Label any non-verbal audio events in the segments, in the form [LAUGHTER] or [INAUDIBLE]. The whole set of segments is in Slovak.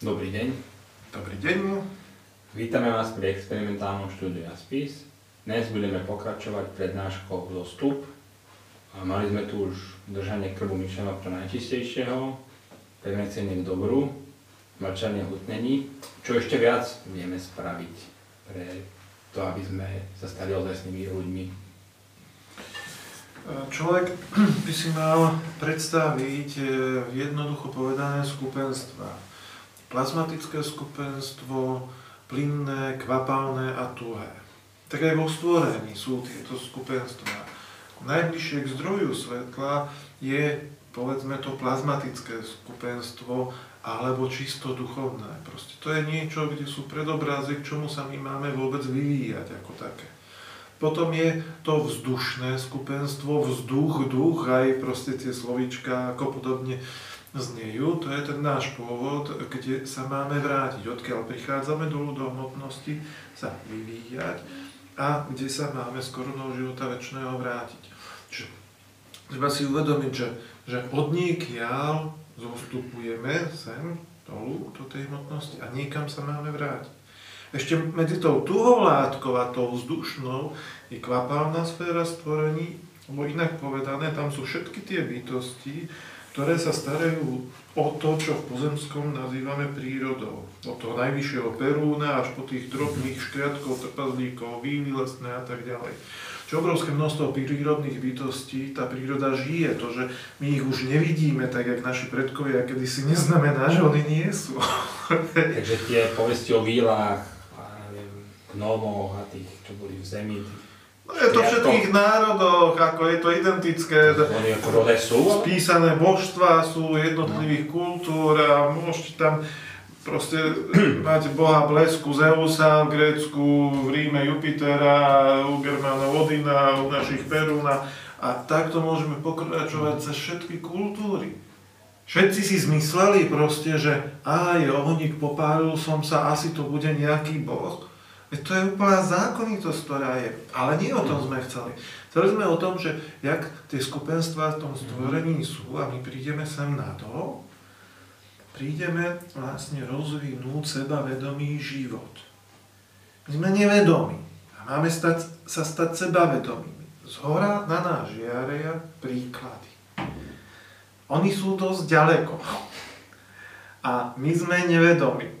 Dobrý deň. Dobrý deň. Vítame vás pri experimentálnom štúdiu Aspis. Dnes budeme pokračovať prednáškou Zostup. Mali sme tu už držanie krbu myšlenok pro najčistejšieho, premecenie k dobru, mlčanie hutnení. Čo ešte viac vieme spraviť pre to, aby sme sa stali ozajstnými ľuďmi. Človek [CLEARS THROAT] by si mal predstaviť e, jednoducho povedané skupenstva. Plazmatické skupenstvo, plynné, kvapalné a tuhé. Tak aj vo stvorení sú tieto skupenstva. Najbližšie k zdroju svetla je povedzme to plazmatické skupenstvo alebo čisto duchovné. Proste to je niečo, kde sú predobrazy, k čomu sa my máme vôbec vyvíjať ako také. Potom je to vzdušné skupenstvo, vzduch, duch, aj proste tie slovíčka ako podobne znejú. To je ten náš pôvod, kde sa máme vrátiť, odkiaľ prichádzame do do hmotnosti, sa vyvíjať a kde sa máme z korunou života väčšného vrátiť. Čiže treba si uvedomiť, že, že od niekiaľ zostupujeme sem, dolu, do tej hmotnosti a niekam sa máme vrátiť. Ešte medzi tou tuhou látkou a tou vzdušnou je kvapalná sféra stvorení, alebo inak povedané, tam sú všetky tie bytosti, ktoré sa starajú o to, čo v pozemskom nazývame prírodou. Od toho najvyššieho perúna až po tých drobných škriatkov, trpazlíkov, vývy lesné a tak ďalej. Čo obrovské množstvo prírodných bytostí, tá príroda žije. To, že my ich už nevidíme, tak jak naši predkovia kedysi neznamená, že oni nie sú. [LAUGHS] Takže tie povesti o výlách, gnomoch a tých, čo boli v zemi. No je to všetkých národoch, ako je to identické. Oni ako sú? Spísané božstva sú jednotlivých no. kultúr a môžete tam proste [CLEARS THROAT] mať boha blesku Zeusa v Grécku, v Ríme Jupitera, u Germánov Odina, u našich Perúna a takto môžeme pokračovať cez všetky kultúry. Všetci si zmysleli proste, že aj ohník popálil som sa, asi to bude nejaký boh. Veď to je úplná zákonitosť, ktorá je. Ale nie o tom sme chceli. Chceli sme o tom, že jak tie skupenstva v tom stvorení sú a my prídeme sem na to, prídeme vlastne rozvinúť sebavedomý život. My sme nevedomí a máme stať, sa stať sebavedomými. Z hora na náš žiareja príklady. Oni sú dosť ďaleko. A my sme nevedomí.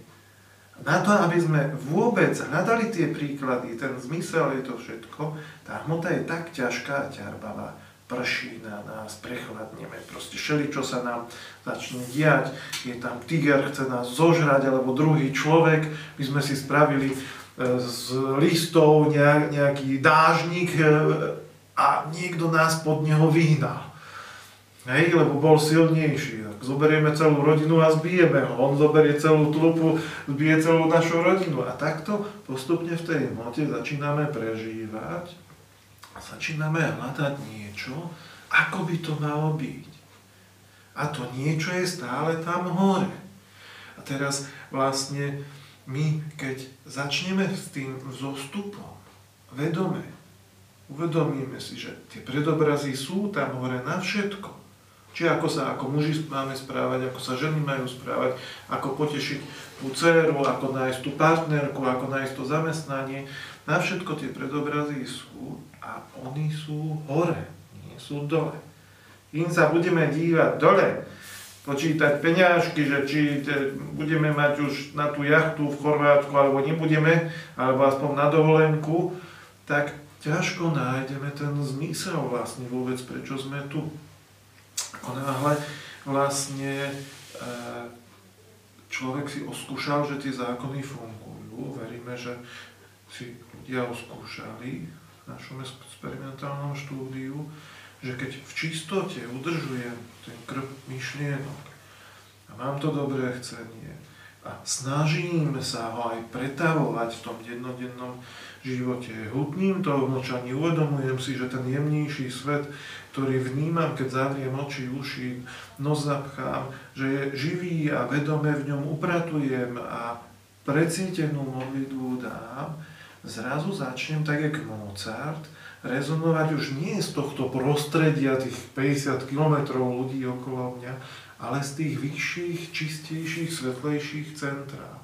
Na to, aby sme vôbec hľadali tie príklady, ten zmysel je to všetko, tá hmota je tak ťažká a ťarbavá, prší na nás, prechladneme, proste šeli, čo sa nám začne diať, je tam tiger, chce nás zožrať, alebo druhý človek, my sme si spravili e, z listov nejaký dážnik e, a niekto nás pod neho vyhnal. Hej, lebo bol silnejší. Zoberieme celú rodinu a zbijeme ho. On zoberie celú tlupu, zbije celú našu rodinu. A takto postupne v tej hmote začíname prežívať začíname hľadať niečo, ako by to malo byť. A to niečo je stále tam hore. A teraz vlastne my, keď začneme s tým zostupom, vedome, uvedomíme si, že tie predobrazy sú tam hore na všetko. Či ako sa ako muži máme správať, ako sa ženy majú správať, ako potešiť tú dceru, ako nájsť tú partnerku, ako nájsť to zamestnanie. Na všetko tie predobrazy sú a oni sú hore, nie sú dole. Im sa budeme dívať dole, počítať peňažky, že či te, budeme mať už na tú jachtu v Chorvátsku, alebo nebudeme, alebo aspoň na dovolenku, tak ťažko nájdeme ten zmysel vlastne vôbec, prečo sme tu. Ako náhle vlastne e, človek si oskúšal, že tie zákony fungujú, veríme, že si ľudia oskúšali v našom experimentálnom štúdiu, že keď v čistote udržujem ten krb myšlienok a mám to dobré chcenie a snažím sa ho aj pretavovať v tom dennodennom živote. Hutním to vnúčaní, uvedomujem si, že ten jemnejší svet, ktorý vnímam, keď zavriem oči, uši, nos zapchám, že je živý a vedome v ňom upratujem a precítenú modlitbu dám, zrazu začnem tak, jak Mozart, rezonovať už nie z tohto prostredia tých 50 km ľudí okolo mňa, ale z tých vyšších, čistejších, svetlejších centrál.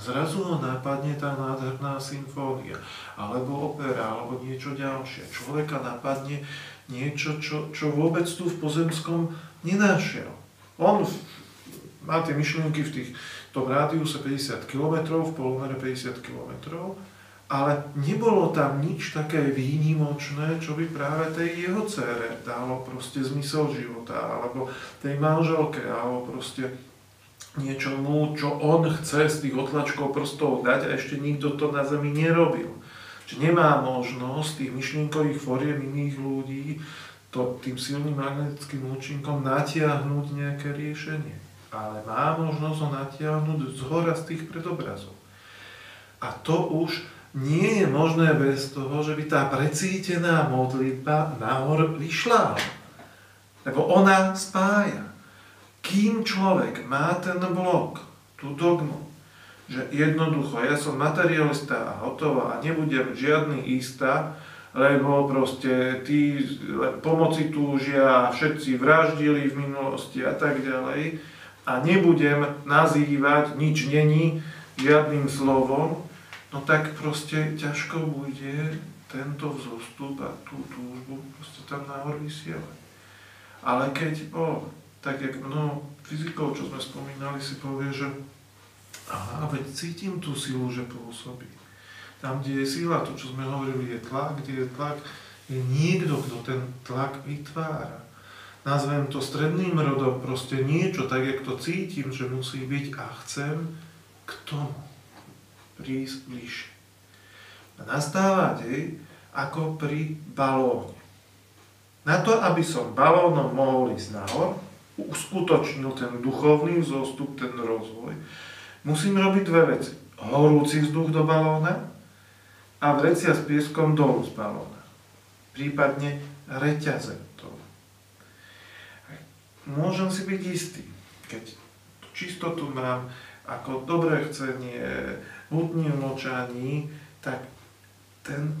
Zrazu ho napadne tá nádherná symfónia, alebo opera, alebo niečo ďalšie. Človeka napadne niečo, čo, čo vôbec tu v pozemskom nenašiel. On má tie myšlienky v tých, tom rádiuse 50 km, v polomere 50 km, ale nebolo tam nič také výnimočné, čo by práve tej jeho cére dalo proste zmysel života, alebo tej manželke, alebo proste niečomu, čo on chce z tých otlačkov prstov dať a ešte nikto to na zemi nerobil. Čiže nemá možnosť tých myšlienkových foriem iných ľudí to, tým silným magnetickým účinkom natiahnuť nejaké riešenie. Ale má možnosť ho natiahnuť z hora z tých predobrazov. A to už nie je možné bez toho, že by tá precítená modlitba nahor vyšla. Lebo ona spája. Kým človek má ten blok, tú dogmu, že jednoducho ja som materialista a hotová a nebudem žiadny istá, lebo proste tí pomoci túžia, všetci vraždili v minulosti a tak ďalej a nebudem nazývať nič není žiadnym slovom, no tak proste ťažko bude tento vzostup a tú túžbu proste tam nahor vysielať. Ale keď, o, tak jak mnoho fyzikov, čo sme spomínali, si povie, že aha, veď cítim tú silu, že pôsobí. Tam, kde je sila, to, čo sme hovorili, je tlak, kde je tlak, je niekto, kto ten tlak vytvára. Nazvem to stredným rodom, proste niečo, tak jak to cítim, že musí byť a chcem k tomu prísť bližšie. A nastáva ako pri balóne. Na to, aby som balónom mohol ísť nahor, uskutočnil ten duchovný vzostup, ten rozvoj, musím robiť dve veci. Horúci vzduch do balóna a vrecia s pieskom dolu z balóna. Prípadne reťaze dolu. Môžem si byť istý, keď čistotu mám ako dobré chcenie, hutním močaní, tak ten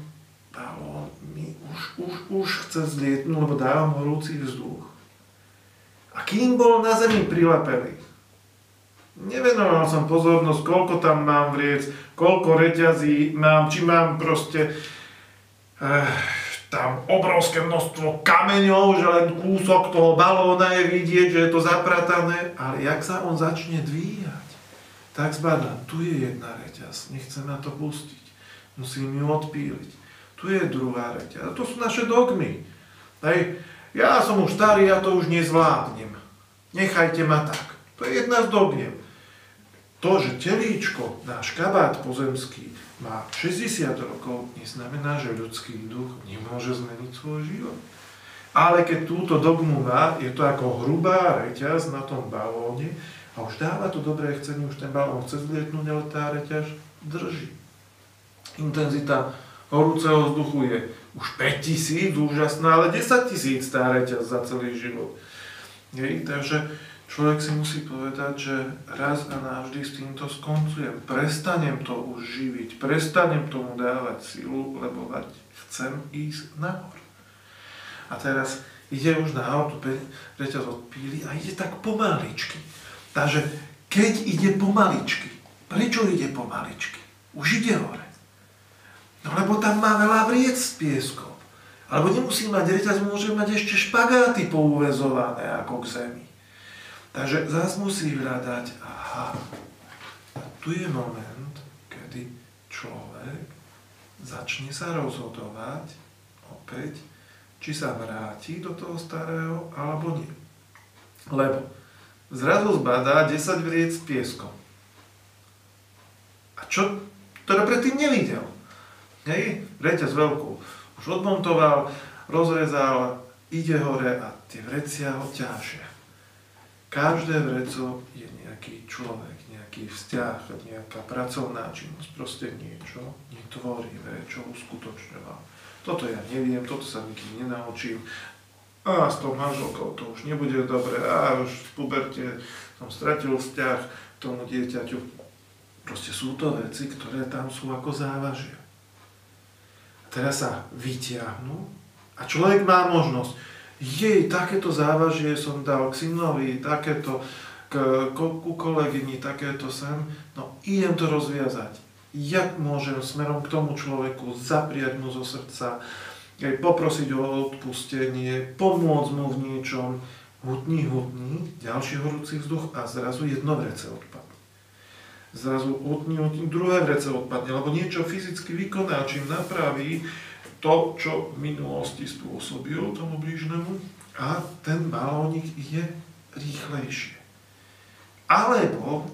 balón mi už, už, už chce zlietnúť, lebo dávam horúci vzduch. A kým bol na zemi prilepený, nevenoval som pozornosť, koľko tam mám vriec, koľko reťazí mám, či mám proste eh, tam obrovské množstvo kameňov, že len kúsok toho balóna je vidieť, že je to zapratané, ale jak sa on začne dvíjať, tak zbadám, tu je jedna reťaz, nechcem na to pustiť, musím ju odpíliť. Tu je druhá reťaz. To sú naše dogmy. Hej. Ja som už starý, ja to už nezvládnem. Nechajte ma tak. To je jedna z dogmiem. To, že telíčko, náš kabát pozemský, má 60 rokov, neznamená, že ľudský duch nemôže zmeniť svoj život. Ale keď túto dogmu má, je to ako hrubá reťaz na tom balóne, a už dáva to dobré chcenie, už ten balón chce zlietnúť, ale tá reťaž drží. Intenzita horúceho vzduchu je už 5000, úžasná, ale 10 tisíc tá reťaz za celý život. Hej, takže človek si musí povedať, že raz a navždy s týmto skoncujem. Prestanem to už živiť, prestanem tomu dávať silu, lebo chcem ísť nahor. A teraz ide už nahor, tu reťaz odpíli a ide tak pomaličky. Takže keď ide pomaličky, prečo ide pomaličky? Už ide hore. No lebo tam má veľa vriec s pieskom. Alebo nemusí mať reťaz, môže mať ešte špagáty pouvezované ako k zemi. Takže zás musí hľadať, aha, a tu je moment, kedy človek začne sa rozhodovať opäť, či sa vráti do toho starého, alebo nie. Lebo zrazu zbadá 10 vriec s pieskom. A čo, ktoré predtým nevidel. Hej, reťaz veľkú. Už odmontoval, rozrezal, ide hore a tie vrecia ho ťažia. Každé vreco je nejaký človek, nejaký vzťah, nejaká pracovná činnosť, proste niečo netvorivé, čo uskutočňoval. Toto ja neviem, toto sa nikdy nenaučím, a s tou manželkou to už nebude dobre, a už v puberte som stratil vzťah k tomu dieťaťu. Proste sú to veci, ktoré tam sú ako závažia. A teraz sa vyťahnú a človek má možnosť jej, takéto závažie som dal k synovi, takéto k, ku kolegyni, takéto sem, no idem to rozviazať. Jak môžem smerom k tomu človeku zapriať mu zo srdca, poprosiť o odpustenie, pomôcť mu v niečom, hutní, hutní, ďalší horúci vzduch a zrazu jedno vrece odpadne. Zrazu hutní, hutní, druhé vrece odpadne, lebo niečo fyzicky vykoná, čím napraví to, čo v minulosti spôsobil tomu blížnemu a ten balónik ide rýchlejšie. Alebo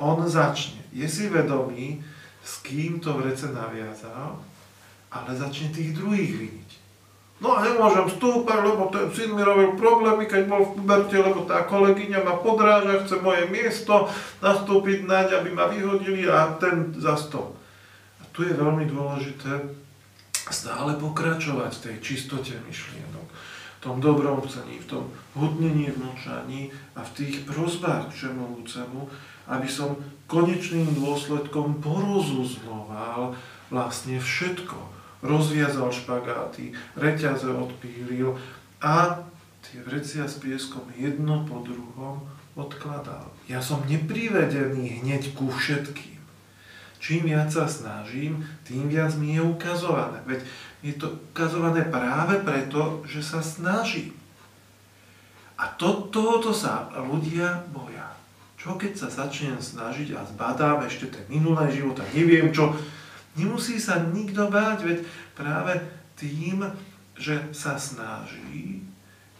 on začne, je si vedomý, s kým to vrece naviazal, ale začne tých druhých viniť. No a nemôžem vstúpať, lebo ten syn mi robil problémy, keď bol v puberte, lebo tá kolegyňa ma podráža, chce moje miesto nastúpiť naň, aby ma vyhodili a ten za to. A tu je veľmi dôležité stále pokračovať v tej čistote myšlienok, v tom dobrom chcení, v tom hudnení v a v tých prozbách všemovúcemu, aby som konečným dôsledkom porozuzloval vlastne všetko, rozviazal špagáty, reťaze odpílil a tie vrecia s pieskom jedno po druhom odkladal. Ja som neprivedený hneď ku všetkým. Čím viac sa snažím, tým viac mi je ukazované. Veď je to ukazované práve preto, že sa snažím. A to, tohoto sa ľudia boja. Čo keď sa začnem snažiť a zbadám ešte ten minulé život a neviem čo, Nemusí sa nikto báť, veď práve tým, že sa snaží,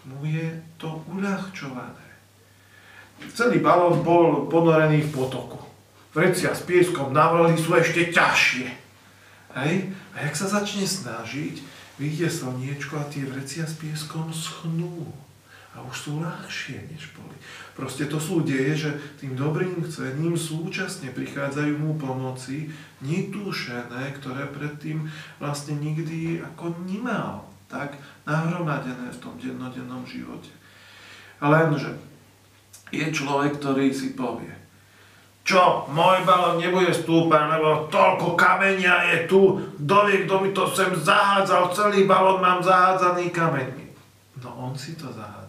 mu je to uľahčované. Celý balón bol ponorený v potoku. Vrecia s pieskom na sú ešte ťažšie. Hej? A jak sa začne snažiť, vyjde slniečko a tie vrecia s pieskom schnú a už sú ľahšie, než boli. Proste to sú deje, že tým dobrým chcením súčasne prichádzajú mu pomoci netúšené, ktoré predtým vlastne nikdy ako nemal tak nahromadené v tom dennodennom živote. Lenže je človek, ktorý si povie, čo, môj balón nebude stúpať, lebo toľko kamenia je tu, kto vie, kto mi to sem zahádzal, celý balón mám zahádzaný kameň. No on si to zahádzal,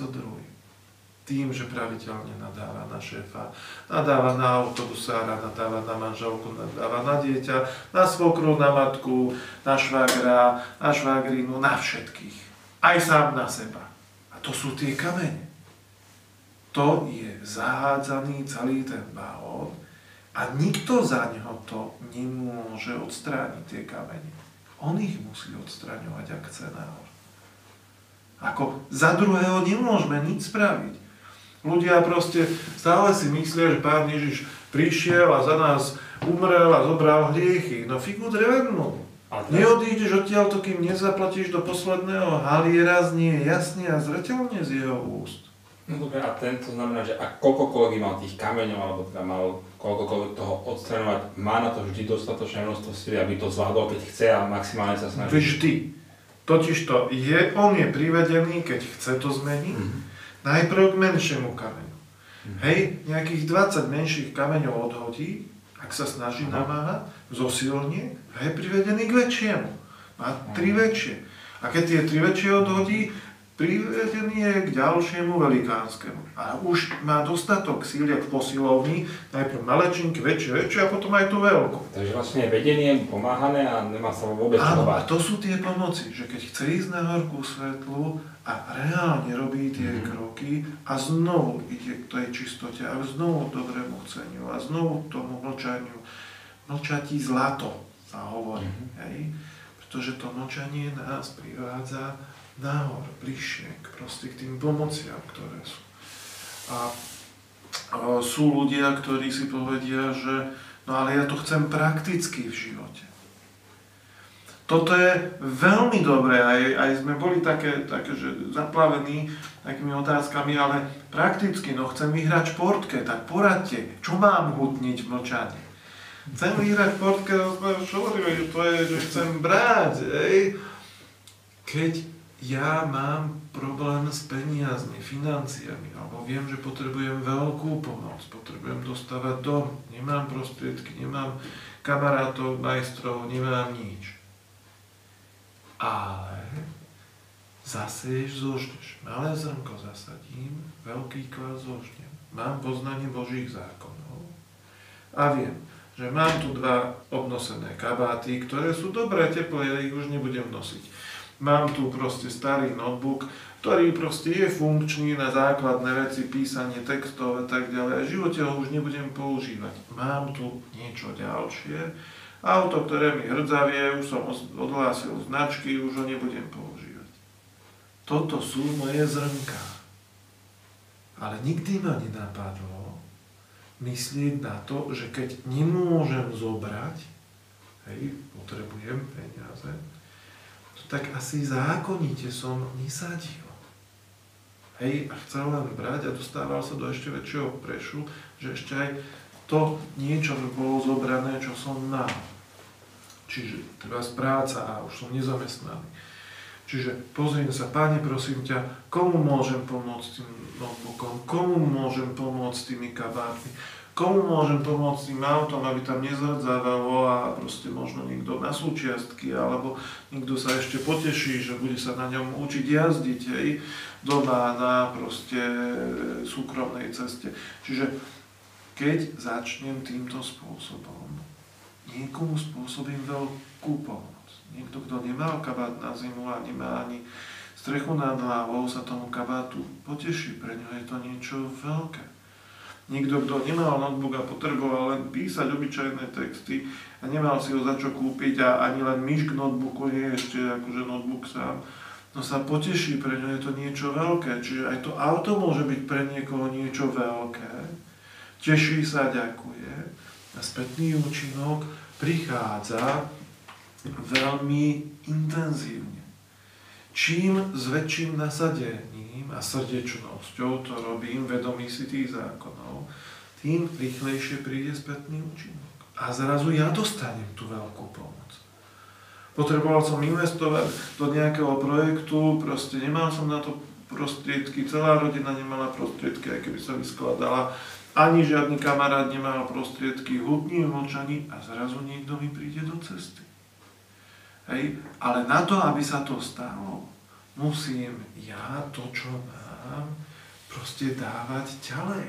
nikto druhý. Tým, že pravidelne nadáva na šéfa, nadáva na autobusára, nadáva na manželku, nadáva na dieťa, na svokru, na matku, na švagra, na švagrinu, na všetkých. Aj sám na seba. A to sú tie kamene. To je zahádzaný celý ten balón a nikto za neho to nemôže odstrániť, tie kamene. On ich musí odstraňovať, ak chce nahor. Ako za druhého nemôžeme nič spraviť. Ľudia proste stále si myslia, že Pán Ježiš prišiel a za nás umrel a zobral hriechy. No figu drevenú. Neodídeš odtiaľ, to kým nezaplatíš do posledného haliera, znie jasne a zreteľne z jeho úst. No dobre, a tento znamená, že ak koľkokoľvek mal tých kameňov, alebo teda mal koľkokoľvek toho odstraňovať, má na to vždy dostatočné množstvo síly, aby to zvládol, keď chce a maximálne sa snaží? Vždy. Totižto je, on je privedený, keď chce to zmeniť, mm-hmm. najprv k menšiemu kameňu. Mm-hmm. Hej, nejakých 20 menších kameňov odhodí, ak sa snaží Aha. namáhať, zosilne a je privedený k väčšiemu. Má tri väčšie. A keď tie tri väčšie odhodí, privedený je k ďalšiemu velikánskemu. A už má dostatok síl, jak v posilovni, najprv malečinky, väčšie, väčšie a potom aj tú veľkú. Takže vlastne vedenie pomáhané a nemá sa vôbec Áno, a to sú tie pomoci, že keď chce ísť na horkú svetlu a reálne robí tie mm. kroky a znovu ide k tej čistote a znovu k dobrému chceniu a znovu k tomu mlčaniu. Mlčatí zlato sa hovorí, mm. hej? pretože to mlčanie nás privádza nahor, bližšie k, proste k tým pomociam, ktoré sú. A, a sú ľudia, ktorí si povedia, že no ale ja to chcem prakticky v živote. Toto je veľmi dobré, aj, aj sme boli také, také že zaplavení takými otázkami, ale prakticky, no chcem vyhrať športke, tak poradte, čo mám hutniť v mlčaní? Chcem vyhrať športke, no čo že to je, že chcem brať, ej. Keď ja mám problém s peniazmi, financiami, alebo viem, že potrebujem veľkú pomoc, potrebujem dostávať dom, nemám prostriedky, nemám kamarátov, majstrov, nemám nič. Ale Zaseješ, zožneš. Malé zrnko zasadím, veľký kvás zožnem. Mám poznanie Božích zákonov a viem, že mám tu dva obnosené kabáty, ktoré sú dobré, teplé, ja ich už nebudem nosiť. Mám tu proste starý notebook, ktorý proste je funkčný na základné veci, písanie textov a tak ďalej. A v živote ho už nebudem používať. Mám tu niečo ďalšie. Auto, ktoré mi hrdzavie, už som odhlásil značky, už ho nebudem používať. Toto sú moje zrnká. Ale nikdy ma nenapadlo myslieť na to, že keď nemôžem zobrať, hej, potrebujem peniaze, tak asi zákonite som nesadil. Hej, a chcel len brať a dostával sa do ešte väčšieho prešu, že ešte aj to niečo by bolo zobrané, čo som mal. Čiže treba práca a už som nezamestnaný. Čiže pozriem sa, páne prosím ťa, komu môžem pomôcť tým notebookom, komu môžem pomôcť tými kabátmi, komu môžem pomôcť tým autom, aby tam nezrdzávalo a proste možno niekto na súčiastky, alebo niekto sa ešte poteší, že bude sa na ňom učiť jazdiť, hej, doma na proste súkromnej ceste. Čiže keď začnem týmto spôsobom, niekomu spôsobím veľkú pomoc. Niekto, kto nemá kabát na zimu a nemá ani strechu nad hlavou, sa tomu kabátu poteší. Pre ňo je to niečo veľké. Niekto, kto nemal notebook a potreboval len písať obyčajné texty a nemal si ho za čo kúpiť a ani len myš k notebooku nie je ešte akože notebook sám, no sa poteší, pre ňo je to niečo veľké. Čiže aj to auto môže byť pre niekoho niečo veľké. Teší sa, ďakuje. A spätný účinok prichádza veľmi intenzívne. Čím s väčším nasadením a srdečnosťou to robím, vedomí si tých zákonov, tým rýchlejšie príde spätný účinok. A zrazu ja dostanem tú veľkú pomoc. Potreboval som investovať do nejakého projektu, proste nemal som na to prostriedky, celá rodina nemala prostriedky, aj keby sa vyskladala, ani žiadny kamarát nemal prostriedky, hudní mlčaní a zrazu niekto mi príde do cesty. Hej. Ale na to, aby sa to stalo, musím ja to, čo mám, proste dávať ďalej.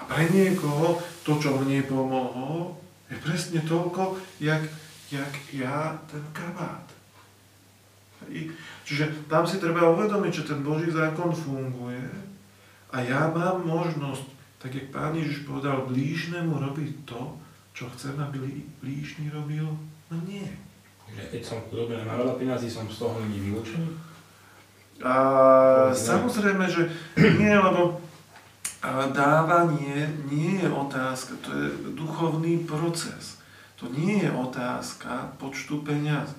A pre niekoho to, čo mne pomohlo, je presne toľko, jak, jak ja ten kabát. Čiže tam si treba uvedomiť, že ten Boží zákon funguje a ja mám možnosť, tak jak Pán Ježiš povedal, blížnemu robiť to, čo chcem, aby blížny robil, no nie. Že keď som chudobný a veľa som z toho není vylúčený? A samozrejme, že nie, lebo dávanie nie je otázka, to je duchovný proces. To nie je otázka počtu peňazí.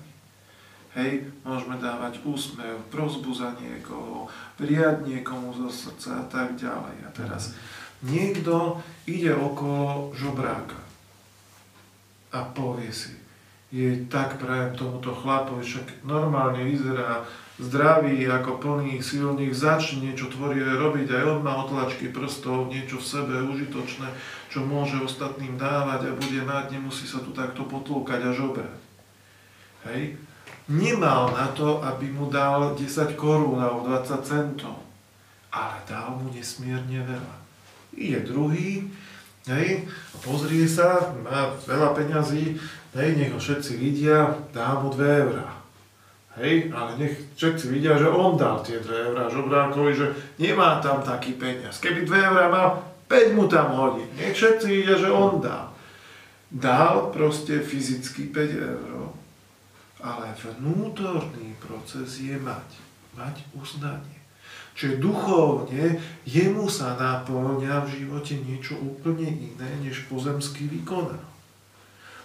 Hej, môžeme dávať úsmev, prozbu za niekoho, prijať niekomu zo srdca a tak ďalej. A teraz niekto ide okolo žobráka a povie si, je tak prajem tomuto chlapovi, však normálne vyzerá zdravý, ako plný silných, začne niečo tvorivé robiť, aj on má otlačky prstov, niečo v sebe užitočné, čo môže ostatným dávať a bude mať, nemusí sa tu takto potlúkať a žobrať. Hej? Nemal na to, aby mu dal 10 korún alebo 20 centov, ale dal mu nesmierne veľa. Ide druhý, hej, pozrie sa, má veľa peňazí, Hej, nech ho všetci vidia, dá mu 2 eurá. Hej, ale nech všetci vidia, že on dal tie 2 eurá žobrákovi, že nemá tam taký peniaz. Keby 2 eurá mal, 5 mu tam hodí. Nech všetci vidia, že on dal. Dal proste fyzicky 5 eur, ale vnútorný proces je mať. Mať uznanie. Čiže duchovne jemu sa naplňa v živote niečo úplne iné, než pozemský vykonal.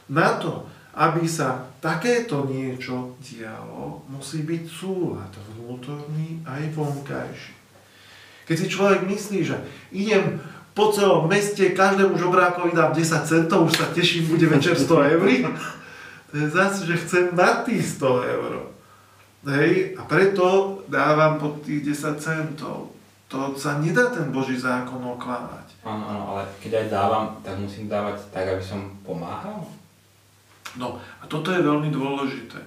Na to, aby sa takéto niečo dialo, musí byť súlad vnútorný aj vonkajší. Keď si človek myslí, že idem po celom meste, každému žobrákovi dám 10 centov, už sa teším, bude večer 100 eur, to je zase, že chcem na tých 100 eur. Hej? A preto dávam pod tých 10 centov. To sa nedá ten Boží zákon oklamať. Áno, áno, ale keď aj dávam, tak musím dávať tak, aby som pomáhal? No a toto je veľmi dôležité.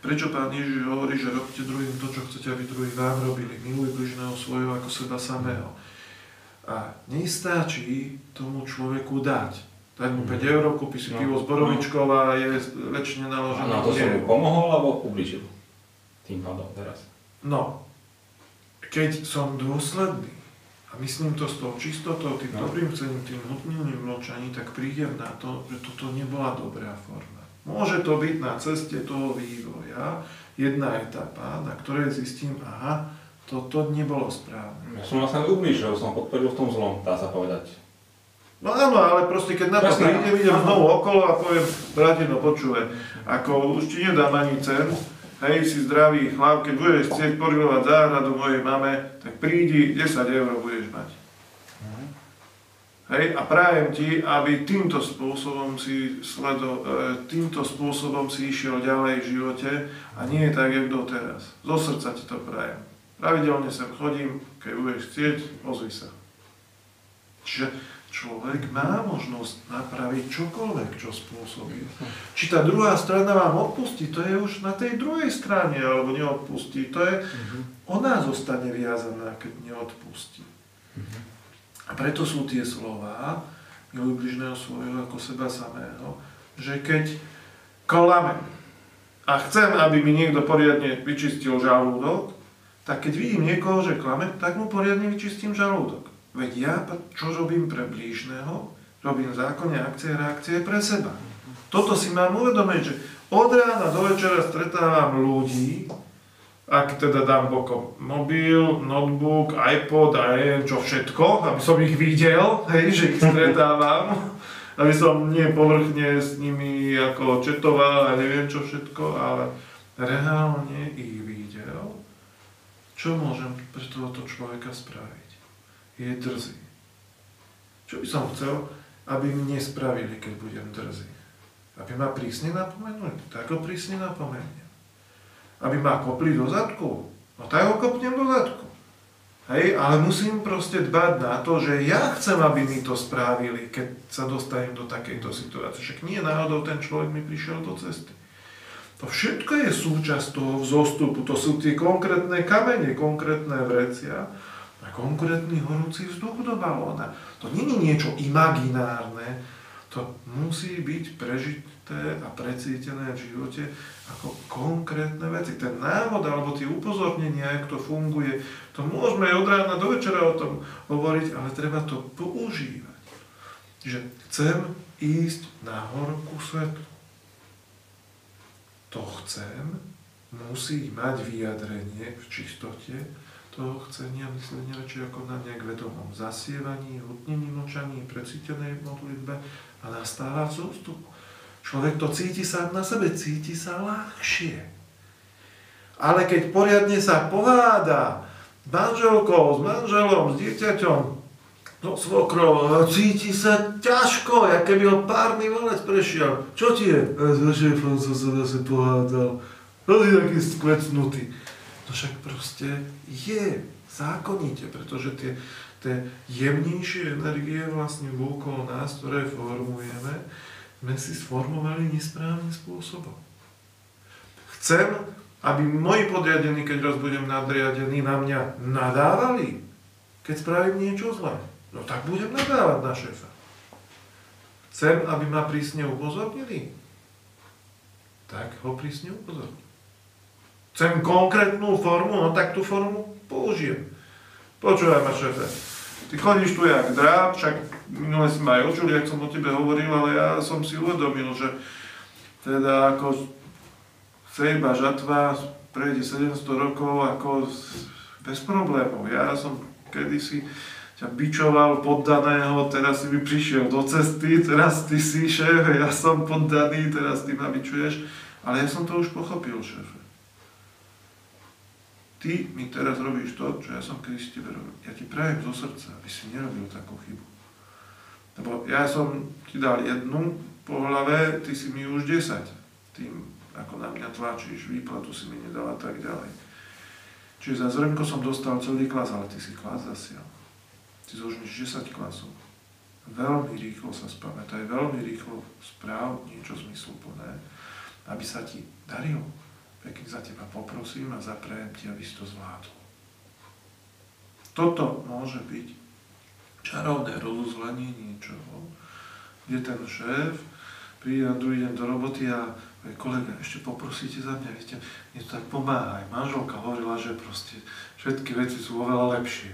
Prečo Pán Ježiš hovorí, že robte druhým to, čo chcete, aby druhý vám robili. Miluj bližného svojho ako seba samého. A nestáči tomu človeku dať. Dať mu 5 eur, kúpi si No. pivo s borovičkou a je väčšine A naložené. na to som mu pomohol, alebo ubližil? Tým pádom teraz. No, keď som dôsledný a myslím to s tou čistotou, tým No. dobrým chcením, tým hutným mlčaním, tak prídem na to, že toto nebola dobrá forma. Môže to byť na ceste toho vývoja jedna etapa, na ktorej zistím, aha, toto nebolo správne. Ja som vlastne ubližil, som podporil v tom zlom, dá sa povedať. No áno, ale proste keď na to Jasné. prídem, idem znovu okolo a poviem, bratino, počúvaj, ako už ti nedám ani cen, hej, si zdravý chlap, keď budeš chcieť porilovať záhradu mojej mame, tak prídi, 10 eur budeš mať. Hej, a prajem ti, aby týmto spôsobom si sledo, e, týmto spôsobom si išiel ďalej v živote a nie tak, jak doteraz. Zo srdca ti to prajem. Pravidelne sem chodím, keď budeš chcieť, ozvi sa. Čiže človek má možnosť napraviť čokoľvek, čo spôsobí. Či tá druhá strana vám odpustí, to je už na tej druhej strane, alebo neodpustí, to je, ona zostane viazaná, keď neodpustí. A preto sú tie slova, miluj bližného svojho ako seba samého, že keď klamem a chcem, aby mi niekto poriadne vyčistil žalúdok, tak keď vidím niekoho, že klame, tak mu poriadne vyčistím žalúdok. Veď ja, čo robím pre blížneho, robím zákonne akcie a reakcie pre seba. Toto si mám uvedomiť, že od rána do večera stretávam ľudí, ak teda dám bokom mobil, notebook, iPod a neviem čo všetko, aby som ich videl, hej, že ich stretávam, [LAUGHS] aby som nie povrchne s nimi ako četoval a neviem čo všetko, ale reálne ich videl, čo môžem pre tohoto človeka spraviť? Je drzý. Čo by som chcel, aby mi nespravili, keď budem drzý? Aby ma prísne napomenuli? Tak ho prísne napomeniem aby ma kopli do zadku. No tak ho kopnem do zadku. Hej, ale musím proste dbať na to, že ja chcem, aby mi to spravili, keď sa dostanem do takejto situácie. Však nie náhodou ten človek mi prišiel do cesty. To všetko je súčasť toho vzostupu, to sú tie konkrétne kamene, konkrétne vrecia a konkrétny horúci vzduch do balóna. To nie je niečo imaginárne, to musí byť prežité a precítené v živote ako konkrétne veci. Ten návod alebo tie upozornenia, ako to funguje, to môžeme aj od rána do večera o tom hovoriť, ale treba to používať. Že chcem ísť nahor ku svetu. To chcem musí mať vyjadrenie v čistote toho chcenia myslenia reči ako na nejak vedomom zasievaní, hutnení mlčaní, precítenej modlitbe a nastáva vzostup. Človek to cíti sám na sebe, cíti sa ľahšie. Ale keď poriadne sa poháda s manželkou, s manželom, s dieťaťom, no svokrou, cíti sa ťažko, jak keby ho párny valec prešiel. Čo ti je? "A So šéfom som sa zase pohádal. No si taký skvecnutý. No však proste je zákonite, pretože tie, tie jemnejšie energie vlastne okolo nás, ktoré formujeme, sme si sformovali nesprávnym spôsobom. Chcem, aby moji podriadení, keď raz budem nadriadený, na mňa nadávali, keď spravím niečo zlé. No tak budem nadávať na šéfa. Chcem, aby ma prísne upozornili, tak ho prísne upozorním. Chcem konkrétnu formu, no tak tú formu použijem. Počúvaj ma, šéfe, ty chodíš tu jak dráp, však minule si ma aj učil, jak som o tebe hovoril, ale ja som si uvedomil, že teda ako sejba žatva prejde 700 rokov ako bez problémov. Ja som kedysi ťa bičoval poddaného, teraz si mi prišiel do cesty, teraz ty si šéf, ja som poddaný, teraz ty ma bičuješ. Ale ja som to už pochopil, šéfe. Ty mi teraz robíš to, čo ja som kedy s tebe robil. Ja ti prajem zo srdca, aby si nerobil takú chybu. Lebo ja som ti dal jednu po hlave, ty si mi už 10. Tým, ako na mňa tlačíš, výplatu si mi nedal a tak ďalej. Čiže za zrnko som dostal celý klas, ale ty si klas zasial. Ty zožneš 10 klasov. Veľmi rýchlo sa spamätaj, veľmi rýchlo správ niečo zmysluplné, aby sa ti darilo. Pekne za teba poprosím a zaprajem ti, aby si to zvládol. Toto môže byť čarovné rozuzlenie niečoho, kde ten šéf príde na druhý deň do roboty a povie, kolega, ešte poprosíte za mňa, viete, mne to tak pomáha. Aj manželka hovorila, že proste všetky veci sú oveľa lepšie.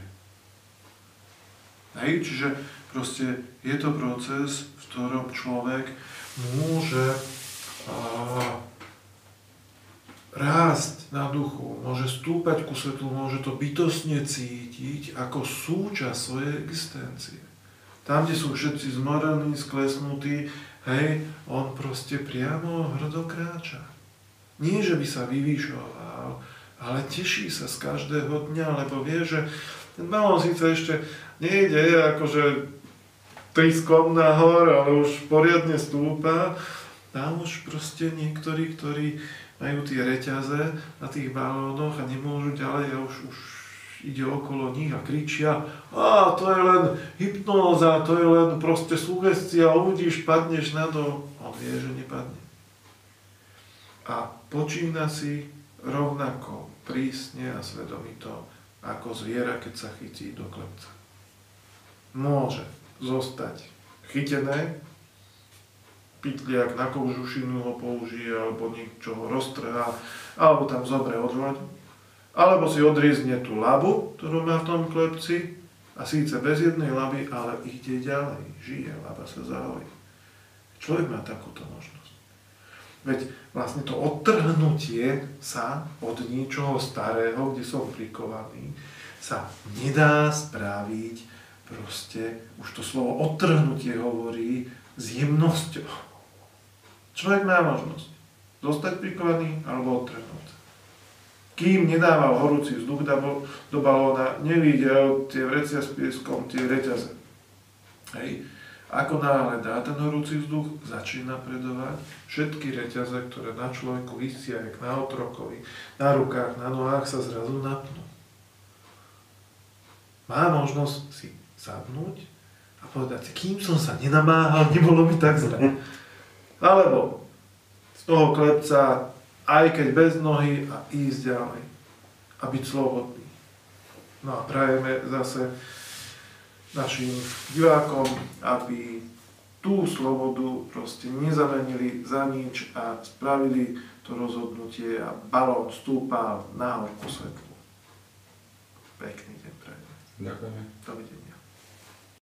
Hej, čiže proste je to proces, v ktorom človek môže a, rásť na duchu, môže stúpať ku svetlu, môže to bytostne cítiť ako súčasť svojej existencie. Tam, kde sú všetci zmorení, sklesnutí, hej, on proste priamo hrdo kráča. Nie, že by sa vyvýšoval, ale teší sa z každého dňa, lebo vie, že ten balón síce ešte nejde akože triskom nahor, ale už poriadne stúpa. Tam už proste niektorí, ktorí majú tie reťaze na tých balónoch a nemôžu ďalej a už, už ide okolo nich a kričia a to je len hypnóza, to je len proste sugestia, uvidíš, padneš na to. On vie, že nepadne. A počína si rovnako prísne a svedomito ako zviera, keď sa chytí do klepca. Môže zostať chytené, pytliak na kožušinu ho použije, alebo niečo ho roztrhá, alebo tam zobre odvoď, alebo si odriezne tú labu, ktorú má v tom klepci, a síce bez jednej laby, ale ide ďalej, žije, laba sa zahojí. Človek má takúto možnosť. Veď vlastne to odtrhnutie sa od niečoho starého, kde som prikovaný, sa nedá spraviť proste, už to slovo odtrhnutie hovorí s jemnosťou. Človek má možnosť zostať prikovaný alebo odtrhnúť kým nedával horúci vzduch do balóna, nevidel tie vrecia s pieskom, tie reťaze. Hej. Ako náhle dá ten horúci vzduch, začína predovať všetky reťaze, ktoré na človeku vysia, jak na otrokovi, na rukách, na nohách sa zrazu napnú. Má možnosť si sadnúť a povedať si, kým som sa nenamáhal, [LAUGHS] nebolo mi tak zle. Alebo z toho klepca aj keď bez nohy a ísť ďalej a byť slobodný. No a prajeme zase našim divákom, aby tú slobodu proste nezamenili za nič a spravili to rozhodnutie a balón stúpal nahor po svetlu. Pekný deň prajeme. Ďakujeme. Dovidenia.